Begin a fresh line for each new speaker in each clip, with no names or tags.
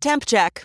Temp check.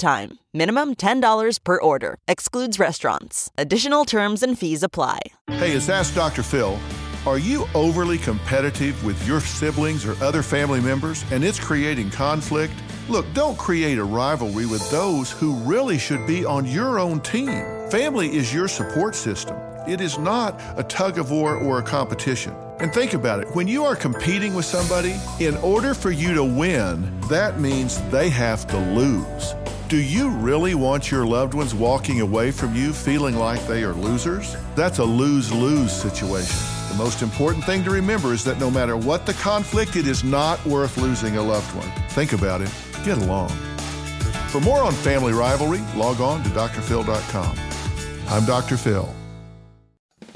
time. Minimum $10 per order. Excludes restaurants. Additional terms and fees apply.
Hey, it's Ask Dr. Phil. Are you overly competitive with your siblings or other family members and it's creating conflict? Look, don't create a rivalry with those who really should be on your own team. Family is your support system. It is not a tug of war or a competition. And think about it when you are competing with somebody, in order for you to win, that means they have to lose. Do you really want your loved ones walking away from you feeling like they are losers? That's a lose lose situation. The most important thing to remember is that no matter what the conflict, it is not worth losing a loved one. Think about it, get along. For more on family rivalry, log on to drphil.com. I'm Dr. Phil.